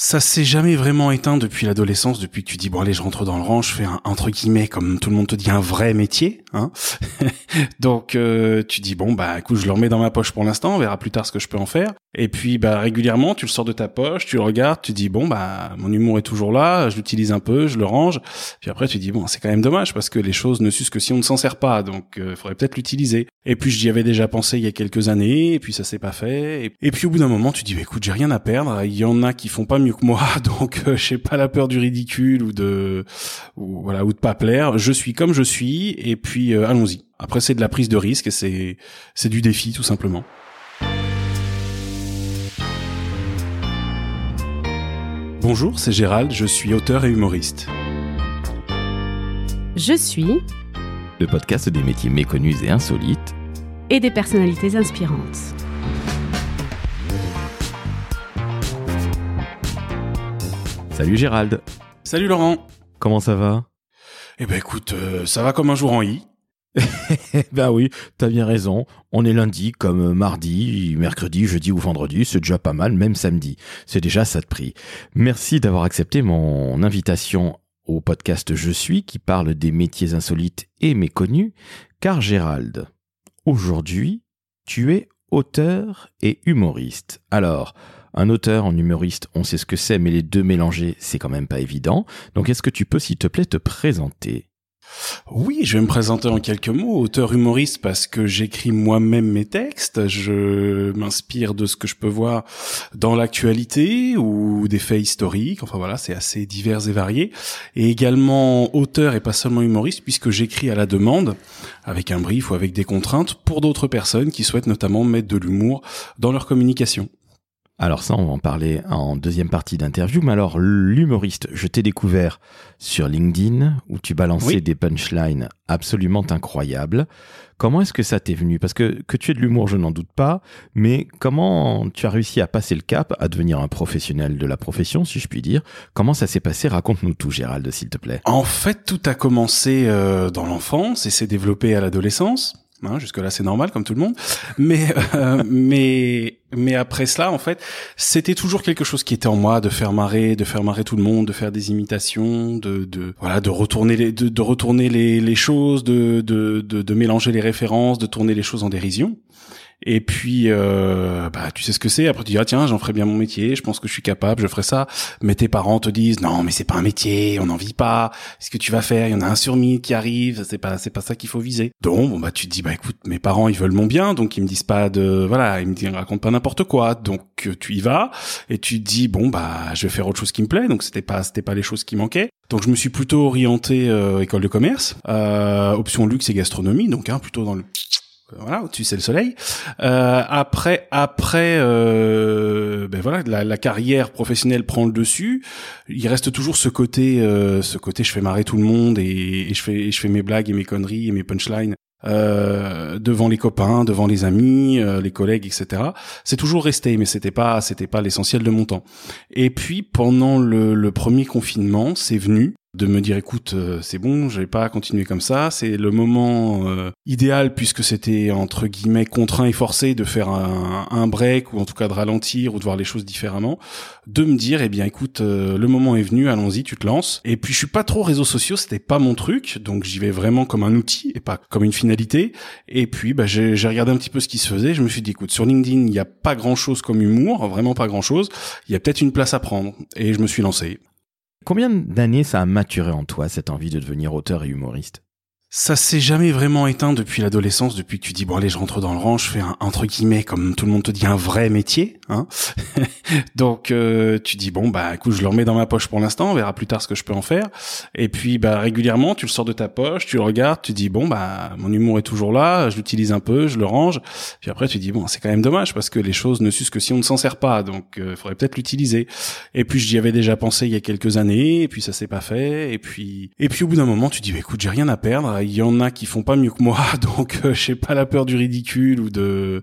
Ça s'est jamais vraiment éteint depuis l'adolescence, depuis que tu dis bon allez je rentre dans le rang, je fais un entre guillemets comme tout le monde te dit un vrai métier, hein. Donc euh, tu dis bon bah écoute je le remets dans ma poche pour l'instant, on verra plus tard ce que je peux en faire. Et puis bah régulièrement tu le sors de ta poche, tu le regardes, tu dis bon bah mon humour est toujours là, je l'utilise un peu, je le range. Puis après tu dis bon c'est quand même dommage parce que les choses ne s'usent que si on ne s'en sert pas, donc il euh, faudrait peut-être l'utiliser. Et puis j'y avais déjà pensé il y a quelques années, et puis ça s'est pas fait. Et, puis au bout d'un moment tu dis bah, écoute j'ai rien à perdre, il y en a qui font pas mieux que moi, donc euh, j'ai pas la peur du ridicule ou de ou, voilà ou de pas plaire. Je suis comme je suis et puis euh, allons-y. Après c'est de la prise de risque et c'est c'est du défi tout simplement. Bonjour, c'est Gérald, je suis auteur et humoriste. Je suis le podcast des métiers méconnus et insolites et des personnalités inspirantes. Salut Gérald. Salut Laurent. Comment ça va? Eh ben écoute, euh, ça va comme un jour en i. ben oui, t'as bien raison. On est lundi comme mardi, mercredi, jeudi ou vendredi, c'est déjà pas mal, même samedi. C'est déjà ça de prix. Merci d'avoir accepté mon invitation au podcast Je suis qui parle des métiers insolites et méconnus, car Gérald, aujourd'hui, tu es auteur et humoriste. Alors, un auteur en humoriste, on sait ce que c'est, mais les deux mélangés, c'est quand même pas évident. Donc est-ce que tu peux, s'il te plaît, te présenter? Oui, je vais me présenter en quelques mots. Auteur humoriste parce que j'écris moi-même mes textes. Je m'inspire de ce que je peux voir dans l'actualité ou des faits historiques. Enfin voilà, c'est assez divers et varié. Et également auteur et pas seulement humoriste puisque j'écris à la demande avec un brief ou avec des contraintes pour d'autres personnes qui souhaitent notamment mettre de l'humour dans leur communication. Alors ça, on va en parler en deuxième partie d'interview. Mais alors, l'humoriste, je t'ai découvert sur LinkedIn où tu balançais des punchlines absolument incroyables. Comment est-ce que ça t'est venu? Parce que que tu es de l'humour, je n'en doute pas. Mais comment tu as réussi à passer le cap, à devenir un professionnel de la profession, si je puis dire? Comment ça s'est passé? Raconte-nous tout, Gérald, s'il te plaît. En fait, tout a commencé euh, dans l'enfance et s'est développé à l'adolescence. Hein, jusque là c'est normal comme tout le monde. Mais euh, mais mais après cela en fait c'était toujours quelque chose qui était en moi de faire marrer de faire marrer tout le monde de faire des imitations de de voilà de retourner les de, de retourner les, les choses de, de de de mélanger les références de tourner les choses en dérision et puis, euh, bah, tu sais ce que c'est. Après, tu dis ah tiens, j'en ferai bien mon métier. Je pense que je suis capable, je ferai ça. Mais tes parents te disent non, mais c'est pas un métier, on n'en vit pas. Ce que tu vas faire, il y en a un sur mille qui arrive. C'est pas, c'est pas ça qu'il faut viser. Donc, bon bah, tu te dis bah écoute, mes parents ils veulent mon bien, donc ils me disent pas de, voilà, ils me disent raconte pas n'importe quoi. Donc tu y vas et tu te dis bon bah, je vais faire autre chose qui me plaît. Donc c'était pas, c'était pas les choses qui manquaient. Donc je me suis plutôt orienté euh, école de commerce, euh, option luxe et gastronomie, donc hein, plutôt dans le voilà au-dessus c'est le soleil. Euh, après après euh, ben voilà la, la, carrière professionnelle prend le dessus. Il reste toujours ce côté euh, ce côté je fais marrer tout le monde et, et je fais je fais mes blagues et mes conneries et mes punchlines euh, devant les copains devant les amis euh, les collègues etc c'est toujours resté mais c'était pas c'était pas l'essentiel de mon temps. Et puis pendant le, le premier confinement c'est venu de me dire écoute euh, c'est bon je vais pas continuer comme ça. C'est le moment euh, idéal puisque c'était entre guillemets contraint et forcé de faire un, break ou en tout cas de ralentir ou de voir les choses différemment. De me dire eh bien écoute euh, le moment est venu allons-y tu te lances. Et puis je suis pas trop réseaux sociaux c'était pas mon truc. Donc j'y vais vraiment comme un outil et pas comme une finalité. Et puis bah, j'ai regardé un petit peu ce qui se faisait. Je me suis dit écoute sur LinkedIn il y a pas grand chose comme humour vraiment pas grand chose il y a peut-être une place à prendre. Et je me suis lancé Combien d'années ça a maturé en toi, cette envie de devenir auteur et humoriste? Ça s'est jamais vraiment éteint depuis l'adolescence, depuis que tu dis bon allez je rentre dans le rang, je fais un entre guillemets comme tout le monde te dit un vrai métier, hein. Donc euh, tu dis bon bah écoute je le remets dans ma poche pour l'instant, on verra plus tard ce que je peux en faire. Et puis bah régulièrement tu le sors de ta poche, tu le regardes, tu dis bon bah mon humour est toujours là, je l'utilise un peu, je le range. Puis après tu dis bon c'est quand même dommage parce que les choses ne s'usent que si on ne s'en sert pas, donc il euh, faudrait peut-être l'utiliser. Et puis j'y avais déjà pensé il y a quelques années, et puis ça s'est pas fait. Et puis et puis au bout d'un moment tu dis bah, écoute j'ai rien à perdre il y en a qui font pas mieux que moi, donc euh, j'ai pas la peur du ridicule ou de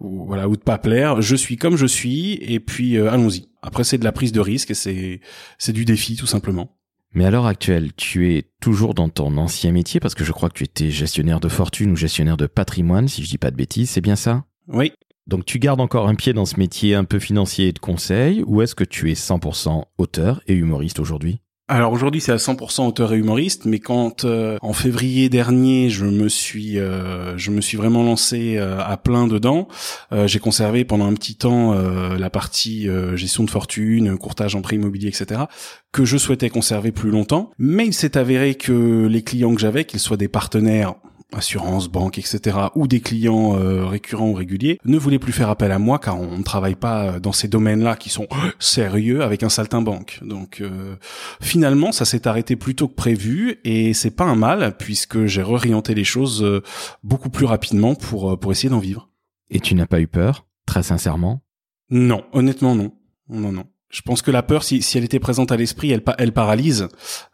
ou, voilà ou de pas plaire. Je suis comme je suis et puis euh, allons-y. Après c'est de la prise de risque et c'est c'est du défi tout simplement. Mais à l'heure actuelle, tu es toujours dans ton ancien métier parce que je crois que tu étais gestionnaire de fortune ou gestionnaire de patrimoine, si je dis pas de bêtises, c'est bien ça? Oui. Donc tu gardes encore un pied dans ce métier un peu financier et de conseil, ou est-ce que tu es 100% auteur et humoriste aujourd'hui? Alors aujourd'hui c'est à 100% auteur et humoriste, mais quand euh, en février dernier je me suis euh, je me suis vraiment lancé euh, à plein dedans, j'ai conservé pendant un petit temps la partie gestion de fortune, courtage en prêt immobilier, etc. que je souhaitais conserver plus longtemps, mais il s'est avéré que les clients que j'avais, qu'ils soient des partenaires assurance, banque, etc., ou des clients euh, récurrents ou réguliers, ne voulaient plus faire appel à moi car on ne travaille pas dans ces domaines-là qui sont sérieux avec un saltimbanque. Donc euh, finalement, ça s'est arrêté plus tôt que prévu et c'est pas un mal puisque j'ai réorienté les choses euh, beaucoup plus rapidement pour pour essayer d'en vivre. Et tu n'as pas eu peur, très sincèrement? Non, honnêtement non. Non non. Je pense que la peur, si, si elle était présente à l'esprit, elle, elle paralyse.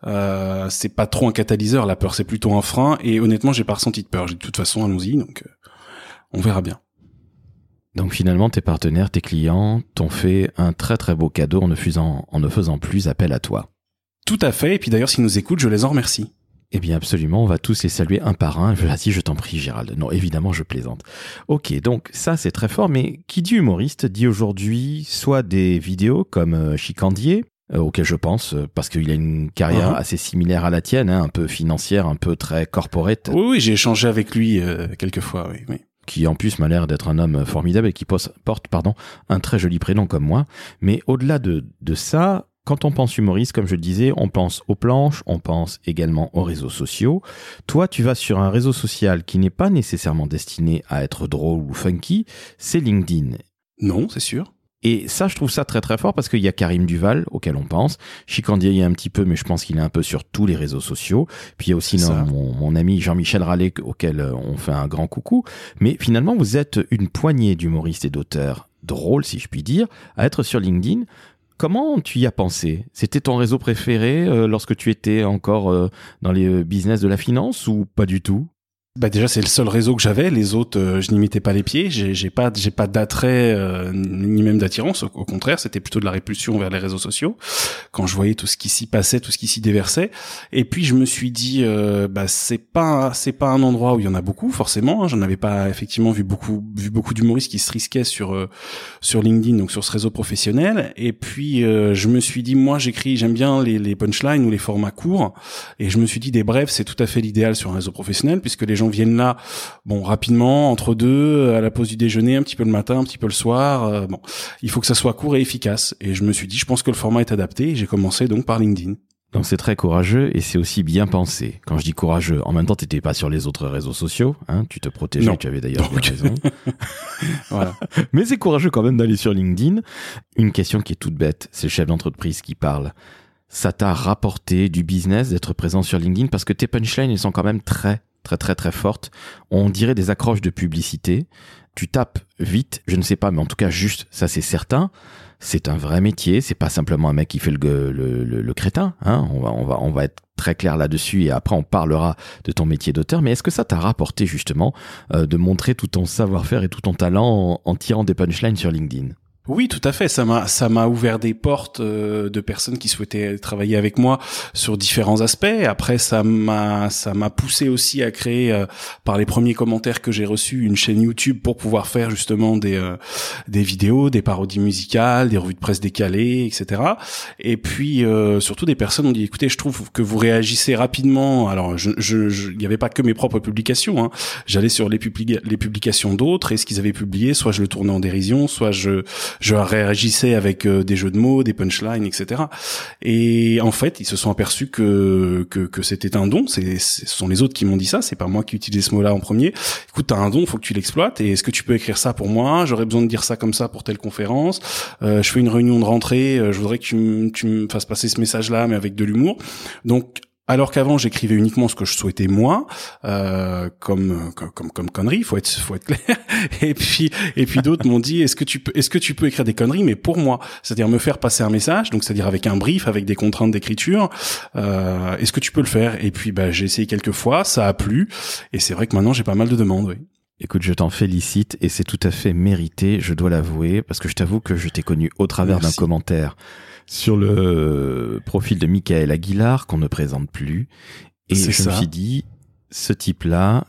Euh, c'est pas trop un catalyseur, la peur, c'est plutôt un frein. Et honnêtement, j'ai pas ressenti de peur. De toute façon, allons-y, donc euh, on verra bien. Donc finalement, tes partenaires, tes clients t'ont fait un très très beau cadeau en ne faisant, en ne faisant plus appel à toi. Tout à fait. Et puis d'ailleurs, s'ils nous écoutent, je les en remercie. Eh bien absolument, on va tous les saluer un par un. Vas-y, je t'en prie Gérald. Non, évidemment, je plaisante. Ok, donc ça c'est très fort, mais qui dit humoriste dit aujourd'hui soit des vidéos comme euh, Chicandier, euh, auquel je pense, euh, parce qu'il a une carrière uh-huh. assez similaire à la tienne, hein, un peu financière, un peu très corporate. Oui, oui j'ai échangé avec lui quelques fois, oui. oui qui en plus m'a l'air d'être un homme formidable et qui porte pardon, un très joli prénom comme moi. Mais au-delà de, de ça, quand on pense humoriste, comme je le disais, on pense aux planches, on pense également aux réseaux sociaux. Toi, tu vas sur un réseau social qui n'est pas nécessairement destiné à être drôle ou funky, c'est LinkedIn. Non, c'est sûr. Et ça, je trouve ça très très fort parce qu'il y a Karim Duval auquel on pense. Chicandier y a un petit peu, mais je pense qu'il est un peu sur tous les réseaux sociaux. Puis il y a aussi mon, mon, ami Jean-Michel Rallet auquel euh, on fait un grand coucou. Mais finalement, vous êtes une poignée d'humoristes et d'auteurs drôles, si je puis dire, à être sur LinkedIn. Comment tu y as pensé? C'était ton réseau préféré euh, lorsque tu étais encore euh, dans les euh, business de la finance ou pas du tout? Bah déjà c'est le seul réseau que j'avais, les autres euh, je n'y mettais pas les pieds, j'ai, pas j'ai pas d'attrait euh, ni même d'attirance, au, contraire c'était plutôt de la répulsion vers les réseaux sociaux quand je voyais tout ce qui s'y passait, tout ce qui s'y déversait. Et puis je me suis dit euh, bah c'est pas c'est pas un endroit où il y en a beaucoup forcément, hein. j'en avais pas effectivement vu beaucoup vu beaucoup d'humoristes qui se risquaient sur sur LinkedIn donc sur ce réseau professionnel. Et puis je me suis dit moi j'écris j'aime bien les, les punchlines ou les formats courts et je me suis dit des brefs c'est tout à fait l'idéal sur un réseau professionnel puisque les gens viennent là, bon, rapidement, entre deux, euh, à la pause du déjeuner, un petit peu le matin, un petit peu le soir. Euh, bon, il faut que ça soit court et efficace. Et je me suis dit, je pense que le format est adapté. J'ai commencé donc par LinkedIn. Donc c'est très courageux et c'est aussi bien pensé. Quand je dis courageux, en même temps, tu n'étais pas sur les autres réseaux sociaux, hein, tu te protégeais, tu avais d'ailleurs raison. voilà. Mais c'est courageux quand même d'aller sur LinkedIn. Une question qui est toute bête, c'est le chef d'entreprise qui parle. Ça t'a rapporté du business d'être présent sur LinkedIn parce que tes punchlines, ils sont quand même très très très très forte. On dirait des accroches de publicité. Tu tapes vite, je ne sais pas, mais en tout cas juste, ça c'est certain. C'est un vrai métier, c'est pas simplement un mec qui fait le, le, le, crétin. Hein on, va, on, va, on va être très clair là-dessus et après on parlera de ton métier d'auteur. Mais est-ce que ça t'a rapporté justement euh, de montrer tout ton savoir-faire et tout ton talent en tirant des punchlines sur LinkedIn? Oui, tout à fait. Ça m'a ça m'a ouvert des portes euh, de personnes qui souhaitaient travailler avec moi sur différents aspects. Après, ça m'a ça m'a poussé aussi à créer euh, par les premiers commentaires que j'ai reçus une chaîne YouTube pour pouvoir faire justement des euh, des vidéos, des parodies musicales, des revues de presse décalées, etc. Et puis surtout des personnes ont dit écoutez, je trouve que vous réagissez rapidement. Alors, je je il n'y avait pas que mes propres publications. Hein. J'allais sur les, les publications d'autres et ce qu'ils avaient publié, soit je le tournais en dérision, soit je je réagissais avec euh, des jeux de mots, des punchlines, etc. Et en fait, ils se sont aperçus que que, que c'était un don. C'est ce sont les autres qui m'ont dit ça. C'est pas moi qui utilisais ce mot-là en premier. Écoute, t'as un don, faut que tu l'exploites. Et est-ce que tu peux écrire ça pour moi? J'aurais besoin de dire ça comme ça pour telle conférence. Euh, je fais une réunion de rentrée. Euh, je voudrais que tu, tu me fasses passer ce message-là, mais avec de l'humour. Donc alors qu'avant j'écrivais uniquement ce que je souhaitais moi, euh, comme, comme comme conneries, faut être faut être clair. Et puis et puis d'autres m'ont dit est-ce que tu peux est-ce que tu peux écrire des conneries mais pour moi, c'est-à-dire me faire passer un message, donc c'est-à-dire avec un brief, avec des contraintes d'écriture. Euh, est-ce que tu peux le faire? Et puis bah j'ai essayé quelques fois, ça a plu, et c'est vrai que maintenant j'ai pas mal de demandes. Oui. Écoute, je t'en félicite et c'est tout à fait mérité, je dois l'avouer, parce que je t'avoue que je t'ai connu au travers d'un commentaire sur le profil de Michael Aguilar qu'on ne présente plus. Et je me suis dit, ce type-là,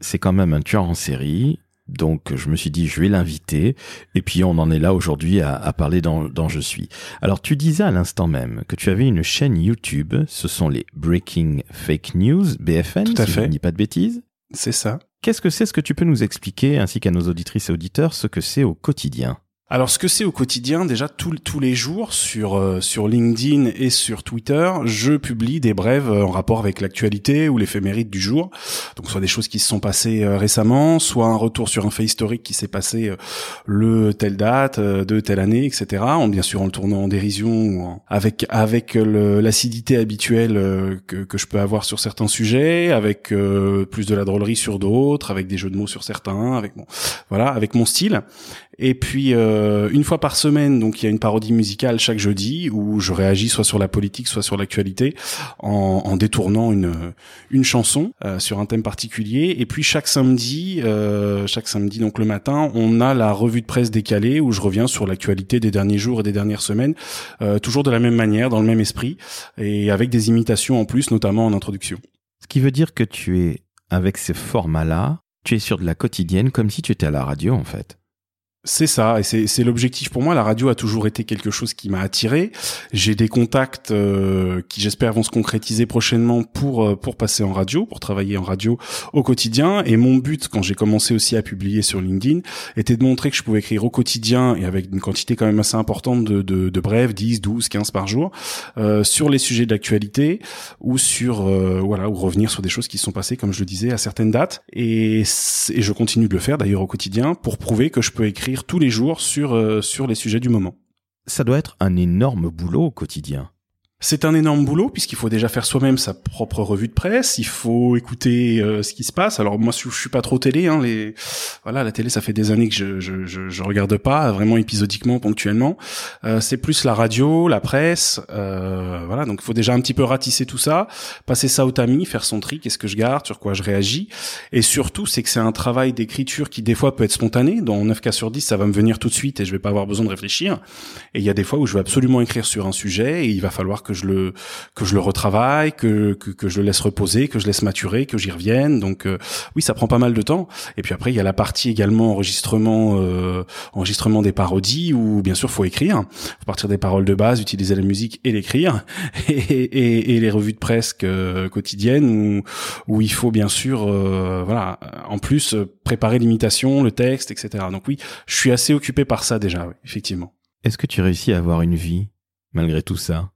c'est quand même un tueur en série. Donc je me suis dit je vais l'inviter et puis on en est là aujourd'hui à, à, parler dans, dans Je suis. Alors tu disais à l'instant même que tu avais une chaîne YouTube, ce sont les Breaking Fake News, BFN, Tout à si fait. je ne dis pas de bêtises. C'est ça. Qu'est-ce que c'est ce que tu peux nous expliquer ainsi qu'à nos auditrices et auditeurs ce que c'est au quotidien? Alors, ce que c'est au quotidien, déjà tous tous les jours sur euh, sur LinkedIn et sur Twitter, je publie des brèves euh, en rapport avec l'actualité ou l'éphéméride du jour. Donc, soit des choses qui se sont passées euh, récemment, soit un retour sur un fait historique qui s'est passé euh, le telle date, euh, de telle année, etc. En bien sûr en le tournant en dérision ou avec avec le- l'acidité habituelle euh, que que je peux avoir sur certains sujets, avec euh, plus de la drôlerie sur d'autres, avec des jeux de mots sur certains, avec bon, voilà, avec mon style. Et puis euh, une fois par semaine, donc il y a une parodie musicale chaque jeudi où je réagis soit sur la politique, soit sur l'actualité, en, en détournant une une chanson euh, sur un thème particulier. Et puis chaque samedi, euh, chaque samedi donc le matin, on a la revue de presse décalée où je reviens sur l'actualité des derniers jours et des dernières semaines, euh, toujours de la même manière, dans le même esprit, et avec des imitations en plus, notamment en introduction. Ce qui veut dire que tu es, avec ces formats-là, tu es sur de la quotidienne comme si tu étais à la radio en fait. C'est ça, et c'est l'objectif pour moi. La radio a toujours été quelque chose qui m'a attiré. J'ai des contacts euh, qui, j'espère, vont se concrétiser prochainement pour euh, pour passer en radio, pour travailler en radio au quotidien. Et mon but, quand j'ai commencé aussi à publier sur LinkedIn, était de montrer que je pouvais écrire au quotidien et avec une quantité quand même assez importante de, de, de brèves, 10, 12, 15 par jour, euh, sur les sujets d'actualité ou sur euh, voilà ou revenir sur des choses qui se sont passées, comme je le disais, à certaines dates. Et je continue de le faire d'ailleurs au quotidien pour prouver que je peux écrire tous les jours sur euh, sur les sujets du moment. Ça doit être un énorme boulot au quotidien. C'est un énorme boulot puisqu'il faut déjà faire soi-même sa propre revue de presse, il faut écouter euh, ce qui se passe. Alors moi je, je suis pas trop télé, hein, les voilà la télé ça fait des années que je je, je, je regarde pas vraiment épisodiquement ponctuellement. Euh, c'est plus la radio, la presse, euh, voilà donc il faut déjà un petit peu ratisser tout ça, passer ça au tamis, faire son tri, qu'est-ce que je garde, sur quoi je réagis, et surtout c'est que c'est un travail d'écriture qui des fois peut être spontané. Dans 9 cas sur 10 ça va me venir tout de suite et je vais pas avoir besoin de réfléchir. Et il y a des fois où je vais absolument écrire sur un sujet et il va falloir que je le que je le retravaille, que que, que je le laisse reposer, que je laisse maturer, que j'y revienne. Donc euh, oui, ça prend pas mal de temps. Et puis après il y a la partie également enregistrement euh, enregistrement des parodies où bien sûr faut écrire, faut partir des paroles de base, utiliser la musique et l'écrire et, et, et les revues de presse euh, quotidiennes où où il faut bien sûr euh, voilà en plus euh, préparer l'imitation, le texte, etc. Donc oui, je suis assez occupé par ça déjà, oui, effectivement. Est-ce que tu réussis à avoir une vie malgré tout ça?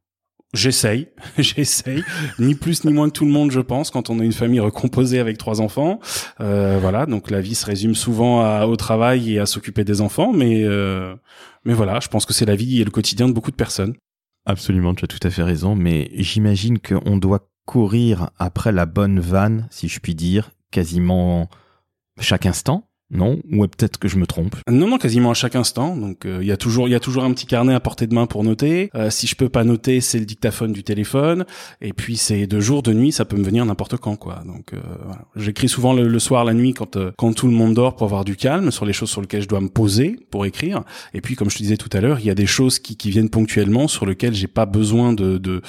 J'essaye, j'essaye, ni plus ni moins que tout le monde, je pense, quand on a une famille recomposée avec trois enfants. Euh, voilà, donc la vie se résume souvent à, au travail et à s'occuper des enfants, mais euh, mais voilà, je pense que c'est la vie et le quotidien de beaucoup de personnes. Absolument, tu as tout à fait raison, mais j'imagine qu'on doit courir après la bonne vanne, si je puis dire, quasiment chaque instant, non Ou peut-être que je me trompe? Non, non, quasiment à chaque instant. Donc euh, il y a toujours, il y a toujours un petit carnet à portée de main pour noter. Euh, si je peux pas noter, c'est le dictaphone du téléphone. Et puis c'est de jour, de nuit, ça peut me venir n'importe quand, quoi. Donc euh, voilà. j'écris souvent le, soir, la nuit, quand euh, quand tout le monde dort pour avoir du calme sur les choses sur lesquelles je dois me poser pour écrire. Et puis comme je te disais tout à l'heure, il y a des choses qui, qui viennent ponctuellement sur lesquelles j'ai pas besoin de-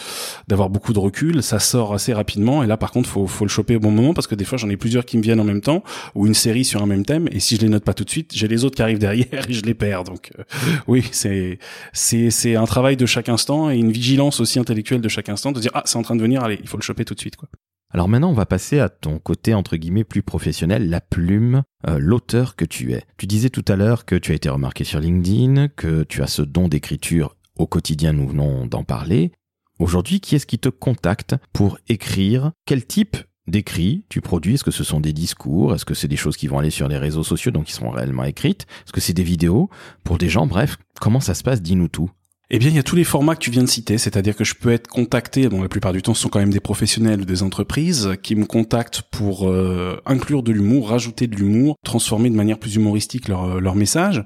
d'avoir beaucoup de recul. Ça sort assez rapidement. Et là, par contre, faut faut le choper au bon moment parce que des fois j'en ai plusieurs qui me viennent en même temps ou une série sur un même thème. Et si je les note pas tout de suite, j'ai les autres qui arrivent derrière et je les perds. Donc euh, oui, c'est c'est c'est un travail de chaque instant et une vigilance aussi intellectuelle de chaque instant de dire ah c'est en train de venir, allez, il faut le choper tout de suite quoi. Alors maintenant, on va passer à ton côté entre guillemets plus professionnel, la plume, euh, l'auteur que tu es. Tu disais tout à l'heure que tu as été remarqué sur LinkedIn, que tu as ce don d'écriture au quotidien, nous venons d'en parler. Aujourd'hui, qui est-ce qui te contacte pour écrire? Quel type d'écrit tu produis Est-ce que ce sont des discours Est-ce que c'est des choses qui vont aller sur les réseaux sociaux, donc qui seront réellement écrites Est-ce que c'est des vidéos Pour des gens, bref, comment ça se passe Dis-nous tout. Eh bien, il y a tous les formats que tu viens de citer, c'est-à-dire que je peux être contacté, bon, la plupart du temps, ce sont quand même des professionnels ou des entreprises qui me contactent pour euh, inclure de l'humour, rajouter de l'humour, transformer de manière plus humoristique leur, leur message.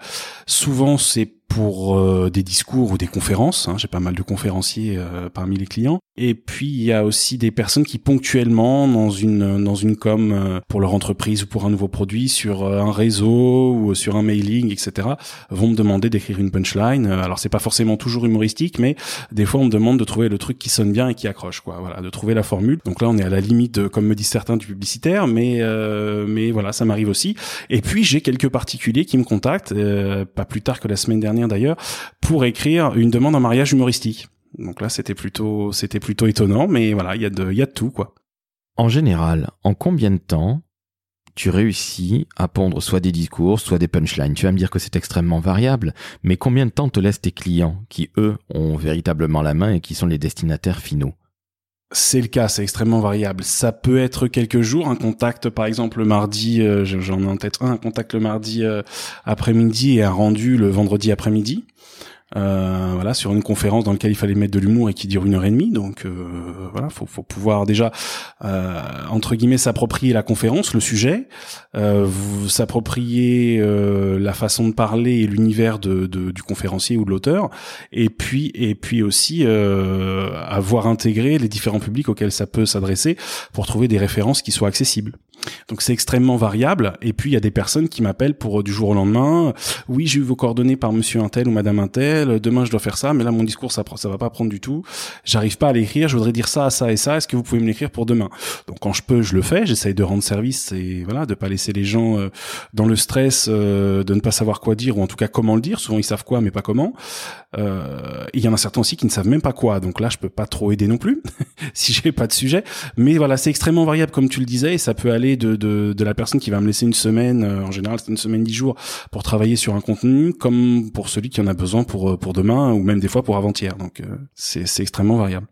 Souvent, c'est pour euh, des discours ou des conférences. Hein. J'ai pas mal de conférenciers euh, parmi les clients. Et puis il y a aussi des personnes qui ponctuellement dans une dans une com euh, pour leur entreprise ou pour un nouveau produit sur un réseau ou sur un mailing, etc. vont me demander d'écrire une punchline. Alors c'est pas forcément toujours humoristique, mais des fois on me demande de trouver le truc qui sonne bien et qui accroche, quoi. Voilà, de trouver la formule. Donc là on est à la limite, comme me disent certains, du publicitaire, mais mais voilà, ça m'arrive aussi. Et puis j'ai quelques particuliers qui me contactent, pas plus tard que la semaine dernière d'ailleurs, pour écrire une demande en mariage humoristique. Donc là, c'était plutôt, c'était plutôt étonnant, mais voilà, il y a de, il y a de tout, quoi. En général, en combien de temps tu réussis à pondre soit des discours, soit des punchlines? Tu vas me dire que c'est extrêmement variable, mais combien de temps te laissent tes clients qui, eux, ont véritablement la main et qui sont les destinataires finaux? C'est le cas, c'est extrêmement variable. Ça peut être quelques jours, un contact par exemple le mardi, euh, j'en ai en tête un, un contact le mardi euh, après-midi et un rendu le vendredi après-midi euh, voilà, sur une conférence dans laquelle il fallait mettre de l'humour et qui dure une heure et demie. Donc euh, voilà, faut, faut pouvoir déjà euh, entre guillemets s'approprier la conférence, le sujet, euh, s'approprier la façon de parler et l'univers de, du conférencier ou de l'auteur, et puis et puis aussi avoir intégré les différents publics auxquels ça peut s'adresser pour trouver des références qui soient accessibles. Donc c'est extrêmement variable. Et puis il y a des personnes qui m'appellent pour euh, du jour au lendemain. Oui, j'ai eu vos coordonnées par Monsieur Intel ou Madame Intel. Demain je dois faire ça, mais là mon discours ça ça va pas prendre du tout. J'arrive pas à l'écrire. Je voudrais dire ça, ça et ça. Est-ce que vous pouvez me l'écrire pour demain? Donc quand je peux, je le fais. J'essaye de rendre service et voilà, de pas laisser les gens euh, dans le stress, euh, de ne pas savoir quoi dire ou en tout cas comment le dire. Souvent ils savent quoi, mais pas comment. Il y en a certains aussi qui ne savent même pas quoi. Donc là je peux pas trop aider non plus si j'ai pas de sujet. Mais voilà, c'est extrêmement variable comme tu le disais et ça peut aller de, de, de, la personne qui va me laisser une semaine, euh, en général c'est une semaine dix jours, pour travailler sur un contenu, comme pour celui qui en a besoin pour, euh, pour demain, ou même des fois pour avant-hier. Donc euh, c'est extrêmement variable.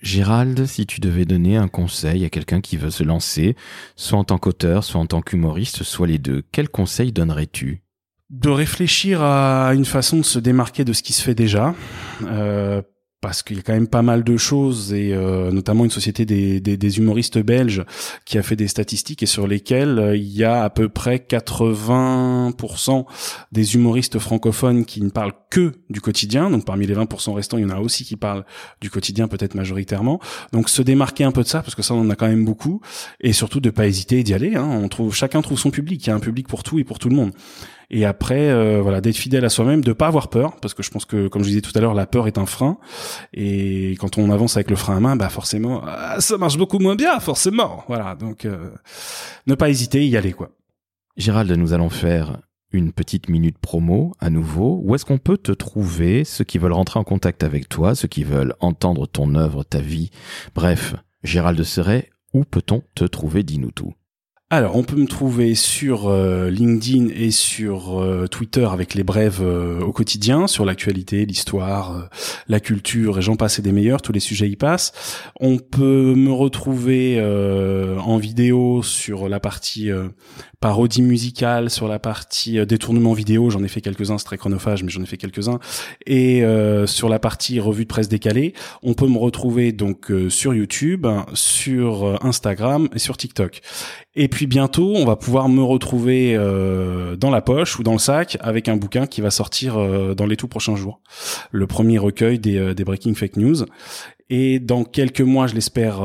Gérald, si tu devais donner un conseil à quelqu'un qui veut se lancer, soit en tant qu'auteur, soit en tant qu'humoriste, soit les deux, quel conseil donnerais-tu? De réfléchir à une façon de se démarquer de ce qui se fait déjà. Euh, parce qu'il y a quand même pas mal de choses et euh, notamment une société des, des, des, humoristes belges qui a fait des statistiques et sur lesquelles euh, il y a à peu près 80% des humoristes francophones qui ne parlent que du quotidien. Donc parmi les 20% restants, il y en a aussi qui parlent du quotidien peut-être majoritairement. Donc se démarquer un peu de ça parce que ça on en a quand même beaucoup et surtout de pas hésiter d'y aller. Hein. On trouve chacun trouve son public. Il y a un public pour tout et pour tout le monde et après euh, voilà d'être fidèle à soi-même de pas avoir peur parce que je pense que comme je disais tout à l'heure la peur est un frein. Et quand on avance avec le frein à main bah forcément ah, ça marche beaucoup moins bien forcément. Voilà donc euh, ne pas hésiter y aller quoi. Gérald nous allons faire une petite minute promo à nouveau. Où est-ce qu'on peut te trouver, ceux qui veulent rentrer en contact avec toi, ceux qui veulent entendre ton œuvre, ta vie? Bref, Gérald Serret, où peut-on te trouver? Dis-nous tout. Alors, on peut me trouver sur euh, LinkedIn et sur euh, Twitter avec les brèves euh, au quotidien sur l'actualité, l'histoire, la culture et j'en passe et des meilleurs, tous les sujets y passent. On peut me retrouver en vidéo sur la partie parodie musicale, sur la partie détournement vidéo, j'en ai fait quelques-uns, c'est très chronophage, mais j'en ai fait quelques-uns, et sur la partie revue de presse décalée. On peut me retrouver donc sur YouTube, sur Instagram et sur TikTok. Et puis bientôt, on va pouvoir me retrouver euh, dans la poche ou dans le sac avec un bouquin qui va sortir euh, dans les tout prochains jours. Le premier recueil des, euh, des Breaking Fake News. Et dans quelques mois, je l'espère,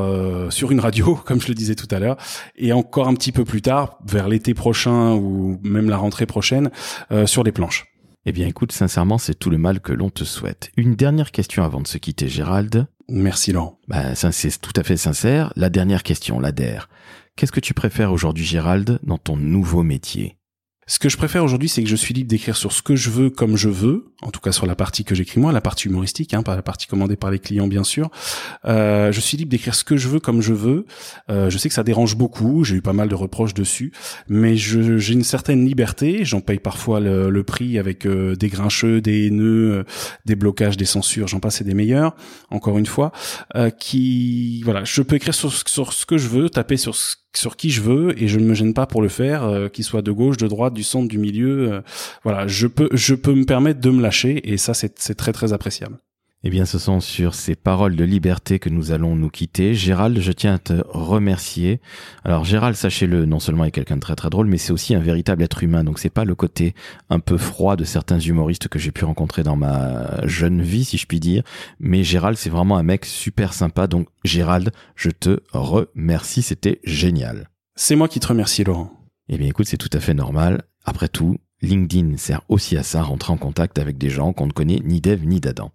sur une radio, comme je le disais tout à l'heure. Et encore un petit peu plus tard, vers l'été prochain ou même la rentrée prochaine, sur les planches. Eh bien écoute, sincèrement, c'est tout le mal que l'on te souhaite. Une dernière question avant de se quitter, Gérald. Merci Laurent. Bah, c'est tout à fait sincère. La dernière question, la DER. Qu'est-ce que tu préfères aujourd'hui, Gérald, dans ton nouveau métier? Ce que je préfère aujourd'hui, c'est que je suis libre d'écrire sur ce que je veux, comme je veux, en tout cas sur la partie que j'écris moi, la partie humoristique, hein, pas la partie commandée par les clients bien sûr. Euh, je suis libre d'écrire ce que je veux, comme je veux. Euh, je sais que ça dérange beaucoup, j'ai eu pas mal de reproches dessus, mais j'ai une certaine liberté. J'en paye parfois le, prix avec euh, des grincheux, des haineux, des blocages, des censures, j'en passe et des meilleurs. Encore une fois, euh, qui voilà, je peux écrire sur, sur ce que je veux, taper sur ce sur qui je veux et je ne me gêne pas pour le faire, euh, qu'il soit de gauche, de droite, du centre, du milieu. Euh, voilà, je peux, je peux me permettre de me lâcher et ça, c'est très très appréciable. Eh bien, ce sont sur ces paroles de liberté que nous allons nous quitter. Gérald, je tiens à te remercier. Alors, Gérald, sachez-le, non seulement est quelqu'un de très très drôle, mais c'est aussi un véritable être humain. Donc, c'est pas le côté un peu froid de certains humoristes que j'ai pu rencontrer dans ma jeune vie, si je puis dire. Mais Gérald, c'est vraiment un mec super sympa. Donc, Gérald, je te remercie. C'était génial. C'est moi qui te remercie, Laurent. Eh bien, écoute, c'est tout à fait normal. Après tout, LinkedIn sert aussi à ça, rentrer en contact avec des gens qu'on ne connaît ni d'Ève ni d'Adam.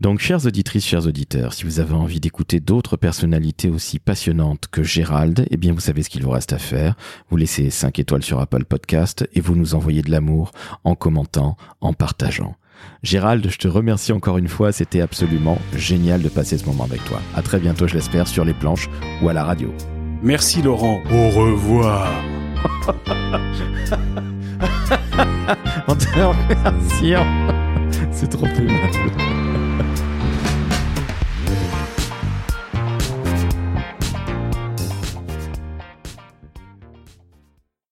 Donc, chères auditrices, chers auditeurs, si vous avez envie d'écouter d'autres personnalités aussi passionnantes que Gérald, eh bien, vous savez ce qu'il vous reste à faire. Vous laissez 5 étoiles sur Apple Podcast et vous nous envoyez de l'amour en commentant, en partageant. Gérald, je te remercie encore une fois, c'était absolument génial de passer ce moment avec toi. À très bientôt, je l'espère, sur les planches ou à la radio. Merci Laurent. Au revoir. On te remercie. C'est trop aimable.